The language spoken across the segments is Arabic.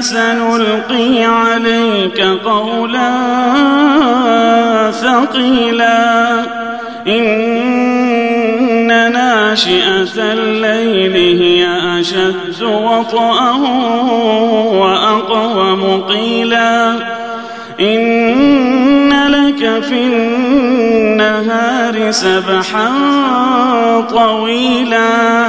سنلقي عليك قولا ثقيلا. إن ناشئة الليل هي أشد وطئا وأقوم قيلا. إن لك في النهار سبحا طويلا.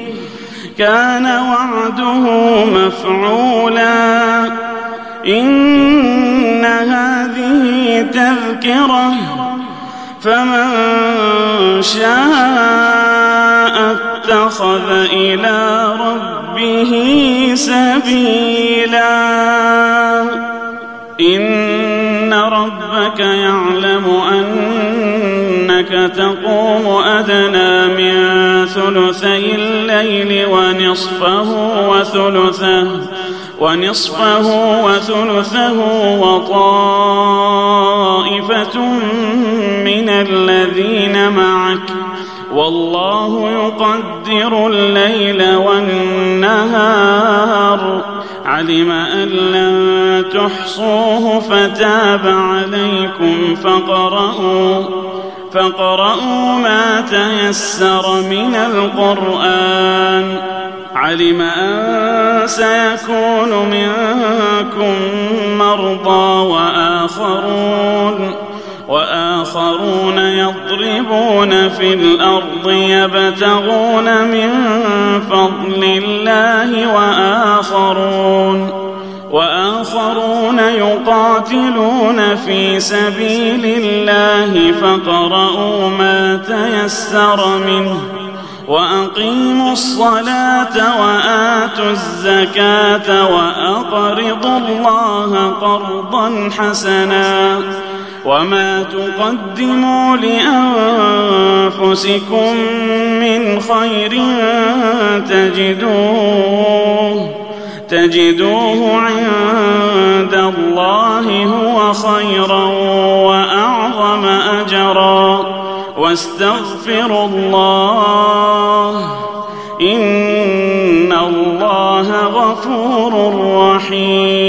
كان وعده مفعولا. إن هذه تذكرة فمن شاء اتخذ إلى ربه سبيلا. إن ربك يعلم أنك تقوم أدنى من ثلثي الليل ونصفه وثلثه ونصفه وثلثه وطائفة من الذين معك. والله يقدر الليل والنهار. علم أن لن تحصوه فتاب عليكم فقرؤوا فاقرؤوا ما تيسر من القرآن. علم أن سيكون منكم مرضى وآخرون. وآخرون يضربون في الأرض يبتغون من فضل الله وآخرون. وآخرون يقاتلون في سبيل الله فقرؤوا ما تيسر منه وأقيموا الصلاة وآتوا الزكاة وأقرضوا الله قرضا حسنا وما تقدموا لأنفسكم من خير تجدوه تجدوه عند خيرا وأعظم أجرا واستغفروا الله إن الله غفور رحيم